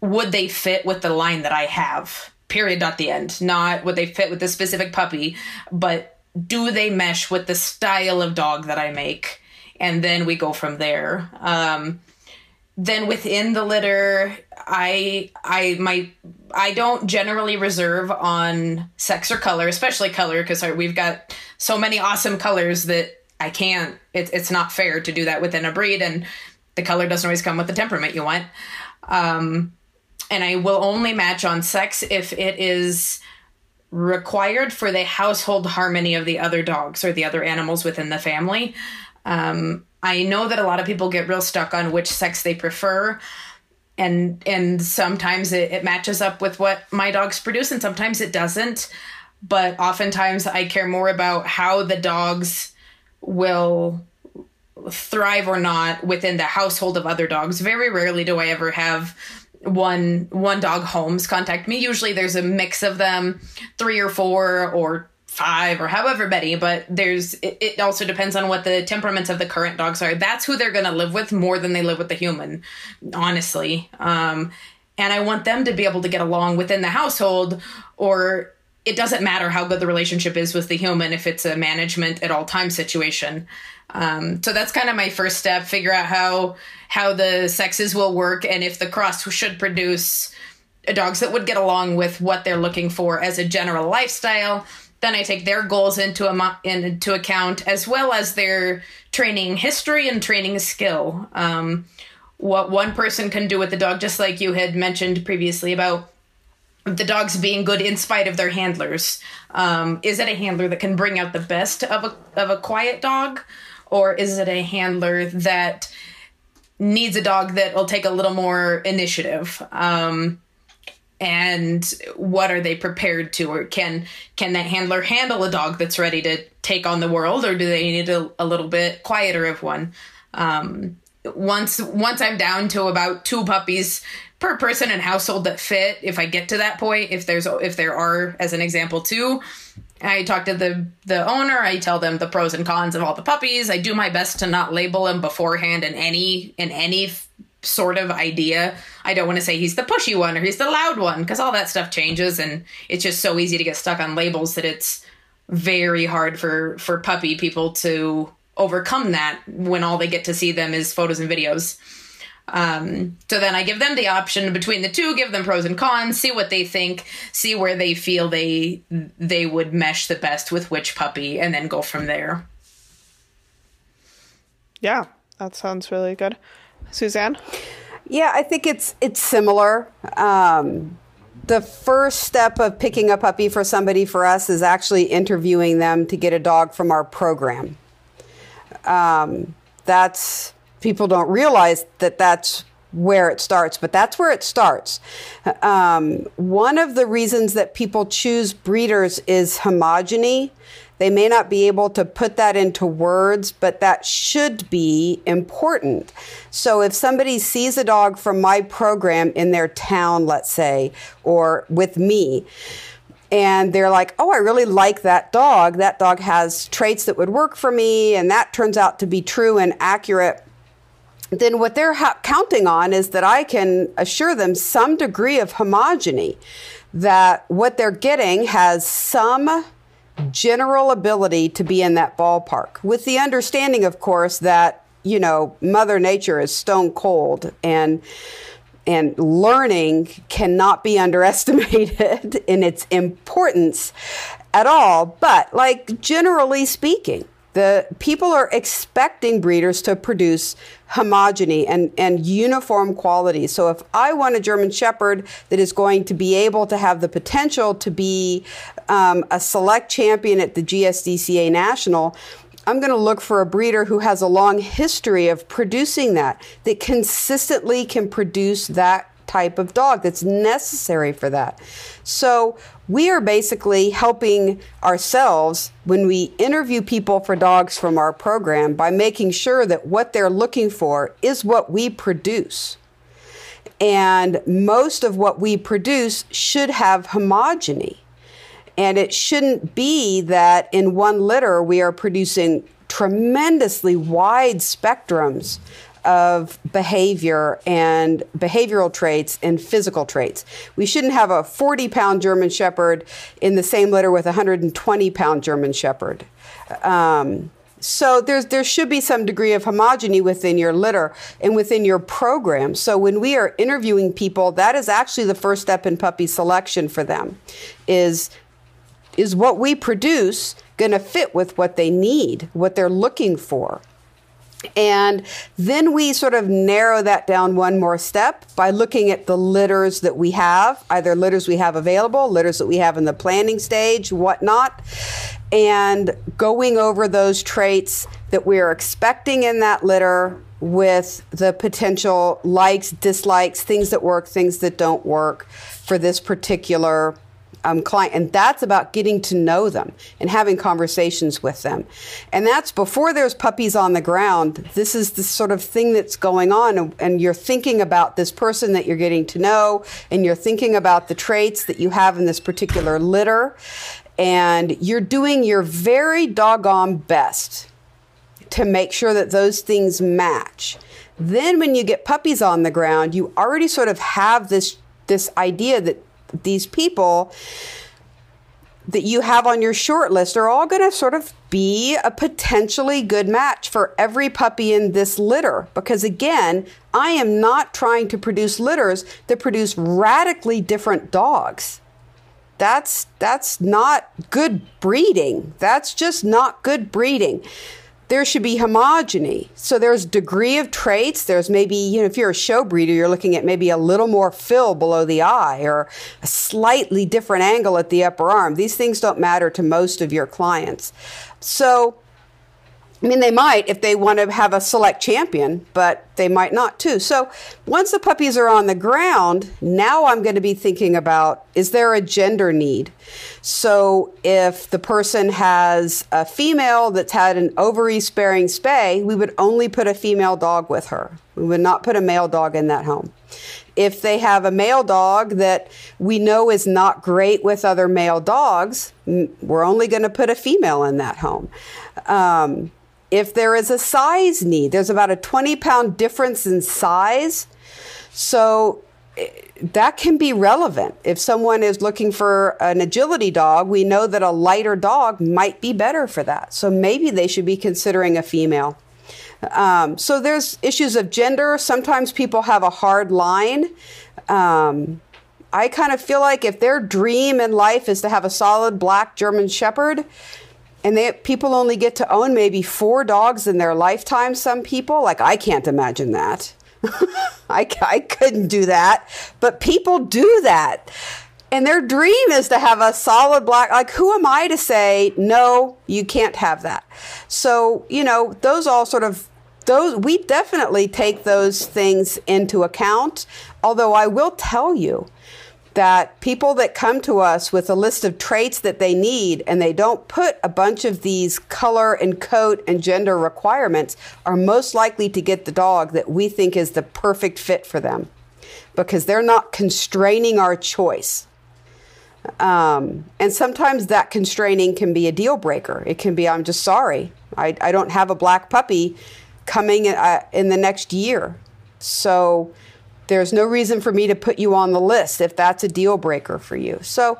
would they fit with the line that I have? Period, not the end. Not would they fit with the specific puppy, but do they mesh with the style of dog that I make? And then we go from there. Um, then within the litter i i my i don't generally reserve on sex or color especially color because we've got so many awesome colors that i can't it, it's not fair to do that within a breed and the color doesn't always come with the temperament you want. Um, and i will only match on sex if it is required for the household harmony of the other dogs or the other animals within the family. Um, I know that a lot of people get real stuck on which sex they prefer. And and sometimes it, it matches up with what my dogs produce, and sometimes it doesn't. But oftentimes I care more about how the dogs will thrive or not within the household of other dogs. Very rarely do I ever have one one dog homes contact me. Usually there's a mix of them, three or four or five or however many but there's it, it, also depends on what the temperaments of the current dogs are. That's who they're going to live with more than they live with the human honestly. Um, and i want them to be able to get along within the household or it doesn't matter how good the relationship is with the human if it's a management at all time situation. Um, so that's kind of my first step figure out how how the sexes will work and if the cross should produce dogs that would get along with what they're looking for as a general lifestyle then I take their goals into a, into account as well as their training history and training skill. Um, what one person can do with the dog, just like you had mentioned previously about the dogs being good in spite of their handlers. Um, is it a handler that can bring out the best of a of a quiet dog, or is it a handler that needs a dog that will take a little more initiative? Um, and what are they prepared to, or can can that handler handle a dog that's ready to take on the world, or do they need a, a little bit quieter of one? Um, once once I'm down to about two puppies per person and household that fit, if I get to that point, if there's if there are, as an example, two, I talk to the the owner. I tell them the pros and cons of all the puppies. I do my best to not label them beforehand in any in any sort of idea. I don't want to say he's the pushy one or he's the loud one because all that stuff changes and it's just so easy to get stuck on labels that it's very hard for for puppy people to overcome that when all they get to see them is photos and videos. Um, so then I give them the option between the two, give them pros and cons, see what they think, see where they feel they they would mesh the best with which puppy, and then go from there. Yeah, that sounds really good. Suzanne? Yeah, I think it's it's similar. Um, the first step of picking a puppy for somebody for us is actually interviewing them to get a dog from our program. Um, that's people don't realize that that's where it starts, but that's where it starts. Um, one of the reasons that people choose breeders is homogeny. They may not be able to put that into words, but that should be important. So if somebody sees a dog from my program in their town, let's say, or with me, and they're like, oh, I really like that dog. That dog has traits that would work for me, and that turns out to be true and accurate. Then what they're ha- counting on is that I can assure them some degree of homogeny, that what they're getting has some general ability to be in that ballpark, with the understanding, of course, that, you know, Mother Nature is stone cold and and learning cannot be underestimated in its importance at all. But, like, generally speaking, the people are expecting breeders to produce homogeny and, and uniform quality. So if I want a German Shepherd that is going to be able to have the potential to be um, a select champion at the GSDCA National, I'm going to look for a breeder who has a long history of producing that, that consistently can produce that type of dog that's necessary for that. So we are basically helping ourselves when we interview people for dogs from our program by making sure that what they're looking for is what we produce. And most of what we produce should have homogeny. And it shouldn't be that in one litter we are producing tremendously wide spectrums of behavior and behavioral traits and physical traits. We shouldn't have a 40 pound German Shepherd in the same litter with a 120 pound German Shepherd. Um, so there's there should be some degree of homogeny within your litter and within your program. So when we are interviewing people, that is actually the first step in puppy selection for them. Is is what we produce going to fit with what they need, what they're looking for? And then we sort of narrow that down one more step by looking at the litters that we have, either litters we have available, litters that we have in the planning stage, whatnot, and going over those traits that we're expecting in that litter with the potential likes, dislikes, things that work, things that don't work for this particular um, client, and that's about getting to know them and having conversations with them. And that's before there's puppies on the ground. This is the sort of thing that's going on, and, and you're thinking about this person that you're getting to know, and you're thinking about the traits that you have in this particular litter, and you're doing your very doggone best to make sure that those things match. Then when you get puppies on the ground, you already sort of have this this idea that these people that you have on your short list are all going to sort of be a potentially good match for every puppy in this litter. Because again, I am not trying to produce litters that produce radically different dogs. that's that's not good breeding. That's just not good breeding. There should be homogeny. So there's degree of traits. There's maybe, you know, if you're a show breeder, you're looking at maybe a little more fill below the eye or a slightly different angle at the upper arm. These things don't matter to most of your clients. So I mean, they might if they want to have a select champion, but they might not too. So once the puppies are on the ground, now I'm going to be thinking about is there a gender need? So if the person has a female that's had an ovary sparing spay, we would only put a female dog with her. We would not put a male dog in that home. If they have a male dog that we know is not great with other male dogs, we're only going to put a female in that home. Um, if there is a size need. There's about a 20 pound difference in size. So eh, that can be relevant. If someone is looking for an agility dog, we know that a lighter dog might be better for that. So maybe they should be considering a female. Um, so there's issues of gender. Sometimes people have a hard line. Um, I kind of feel like if their dream in life is to have a solid black German Shepherd, and they people only get to own maybe four dogs in their lifetime some people. Like i can't imagine that. I, I couldn't do that. But people do that. And their dream is to have a solid black like who am i to say no you can't have that? So you know those all sort of those we definitely take those things into account. Although i will tell you that people that come to us with a list of traits that they need and they don't put a bunch of these color and coat and gender requirements are most likely to get the dog that we think is the perfect fit for them because they're not constraining our choice. Um, and sometimes that constraining can be a deal breaker. It can be, I'm just sorry, I, I don't have a black puppy coming uh, in the next year. So, there's no reason for me to put you on the list if that's a deal breaker for you. So,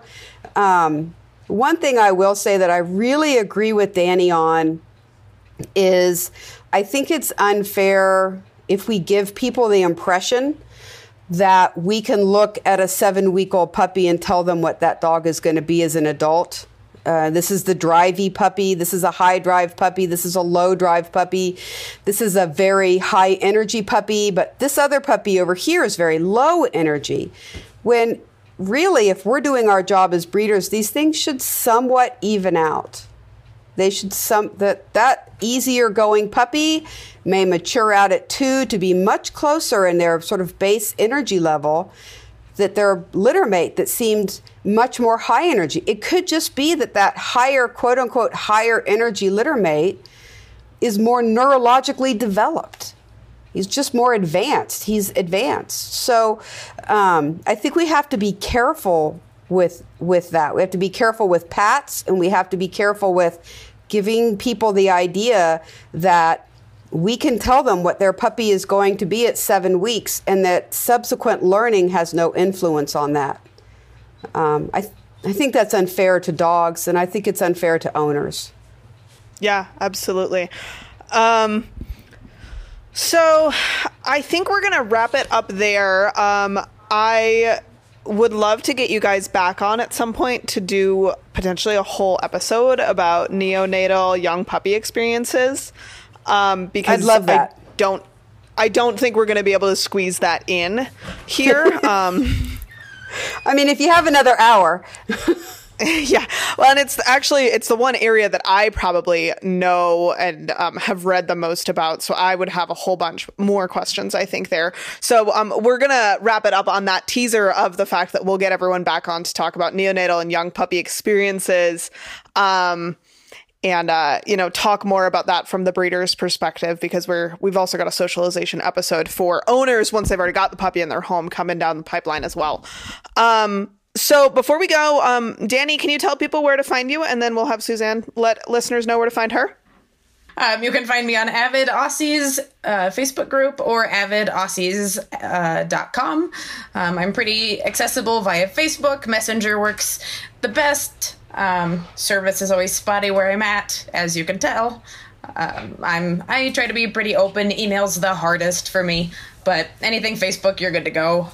um, one thing I will say that I really agree with Danny on is I think it's unfair if we give people the impression that we can look at a seven week old puppy and tell them what that dog is going to be as an adult uh, this is the drivey puppy. This is a high drive puppy. This is a low drive puppy. This is a very high energy puppy. But this other puppy over here is very low energy. When really, if we're doing our job as breeders, these things should somewhat even out. They should some that that easier going puppy may mature out at two to be much closer in their sort of base energy level that their litter mate that seemed much more high energy. It could just be that that higher, quote unquote, higher energy littermate is more neurologically developed. He's just more advanced. He's advanced. So um, I think we have to be careful with with that. We have to be careful with pats, and we have to be careful with giving people the idea that we can tell them what their puppy is going to be at seven weeks, and that subsequent learning has no influence on that. Um, I, th- I think that's unfair to dogs, and I think it's unfair to owners. Yeah, absolutely. Um, so I think we're going to wrap it up there. Um, I would love to get you guys back on at some point to do potentially a whole episode about neonatal young puppy experiences um, because I'd love that. I don't I don't think we're going to be able to squeeze that in here. um, I mean, if you have another hour. yeah. Well and it's actually it's the one area that i probably know and um, have read the most about so i would have a whole bunch more questions i think there. So um, we're gonna wrap it up on that teaser of the fact that we'll get everyone back on to talk about neonatal and young puppy experiences. Um, and uh, you know talk more about that from the breeder's perspective because we're we've also got a socialization episode for owners once they've already got the puppy in their home coming down the pipeline as well. Um, so before we go, um, Danny, can you tell people where to find you, and then we'll have Suzanne let listeners know where to find her. Um, you can find me on Avid Aussies uh, Facebook group or avidaussies.com. Uh, um, I'm pretty accessible via Facebook. Messenger works the best. Um, service is always spotty where I'm at, as you can tell. Um, I'm I try to be pretty open. Email's the hardest for me, but anything Facebook, you're good to go.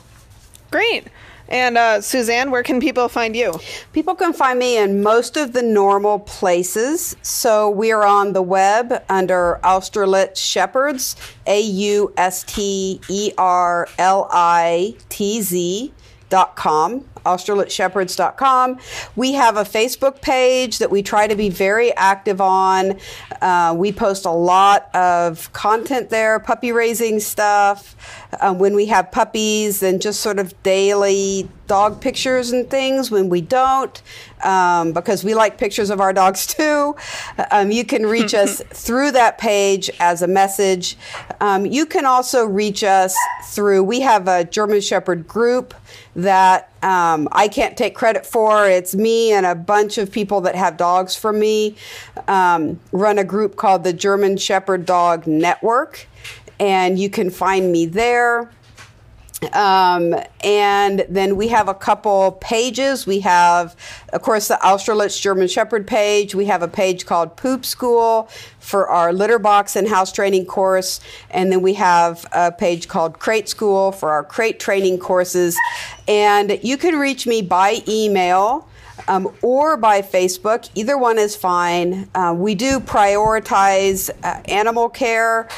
Great. And uh, Suzanne, where can people find you? People can find me in most of the normal places. So we are on the web under Austerlitz Shepherds, A U S T E R L I T Z dot com austerlitzshepherds.com we have a facebook page that we try to be very active on. Uh, we post a lot of content there puppy raising stuff um, when we have puppies and just sort of daily dog pictures and things when we don't um, because we like pictures of our dogs too. Um, you can reach us through that page as a message. Um, you can also reach us through we have a german shepherd group that um, I can't take credit for. It's me and a bunch of people that have dogs for me um, run a group called the German Shepherd Dog Network, and you can find me there. Um, and then we have a couple pages. We have, of course, the Austerlitz German Shepherd page. We have a page called Poop School for our litter box and house training course. And then we have a page called Crate School for our crate training courses. And you can reach me by email. Um, or by Facebook. Either one is fine. Uh, we do prioritize uh, animal care.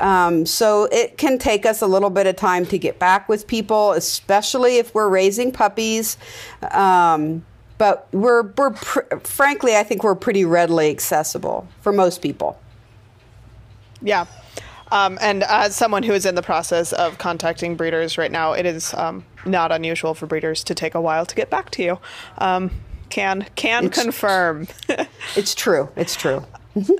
Um, so it can take us a little bit of time to get back with people, especially if we're raising puppies. Um, but we're, we're pr- frankly, I think we're pretty readily accessible for most people. Yeah. Um, and as someone who is in the process of contacting breeders right now, it is um, not unusual for breeders to take a while to get back to you. Um, can can it's, confirm. it's true. It's true.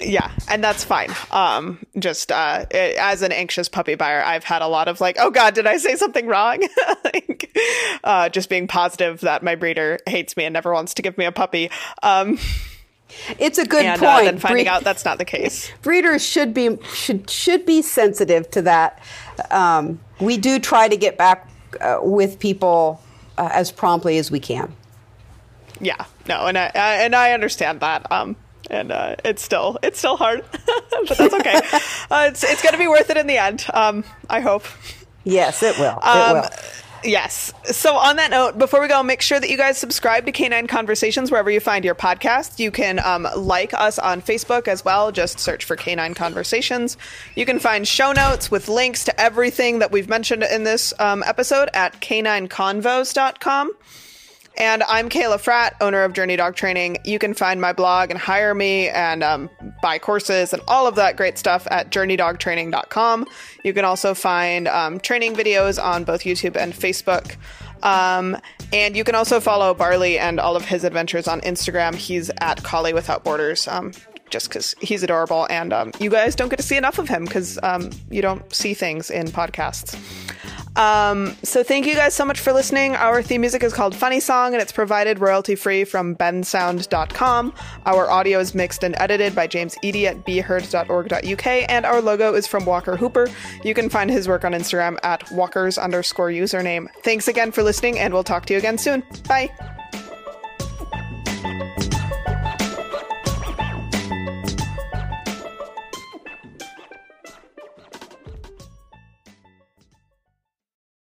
yeah, and that's fine. Um, just uh, it, as an anxious puppy buyer, I've had a lot of like, oh god, did I say something wrong? like, uh, just being positive that my breeder hates me and never wants to give me a puppy. Um, it's a good and, point. Uh, then finding Bre- out that's not the case. Breeders should be should should be sensitive to that. Um, we do try to get back uh, with people uh, as promptly as we can. Yeah, no, and I, I and I understand that. Um, and uh, it's still it's still hard, but that's okay. uh, it's it's going to be worth it in the end. Um, I hope. Yes, it will. Um, it will. Yes. So, on that note, before we go, make sure that you guys subscribe to Canine Conversations wherever you find your podcast. You can um, like us on Facebook as well. Just search for Canine Conversations. You can find show notes with links to everything that we've mentioned in this um, episode at canineconvos.com. And I'm Kayla Fratt, owner of Journey Dog Training. You can find my blog and hire me and um, buy courses and all of that great stuff at journeydogtraining.com. You can also find um, training videos on both YouTube and Facebook. Um, and you can also follow Barley and all of his adventures on Instagram. He's at Collie Without Borders. Um, just because he's adorable, and um, you guys don't get to see enough of him because um, you don't see things in podcasts. Um, so thank you guys so much for listening. Our theme music is called Funny Song and it's provided royalty free from bensound.com. Our audio is mixed and edited by James Eady at beheard.org.uk and our logo is from Walker Hooper. You can find his work on Instagram at walkers underscore username. Thanks again for listening and we'll talk to you again soon. Bye.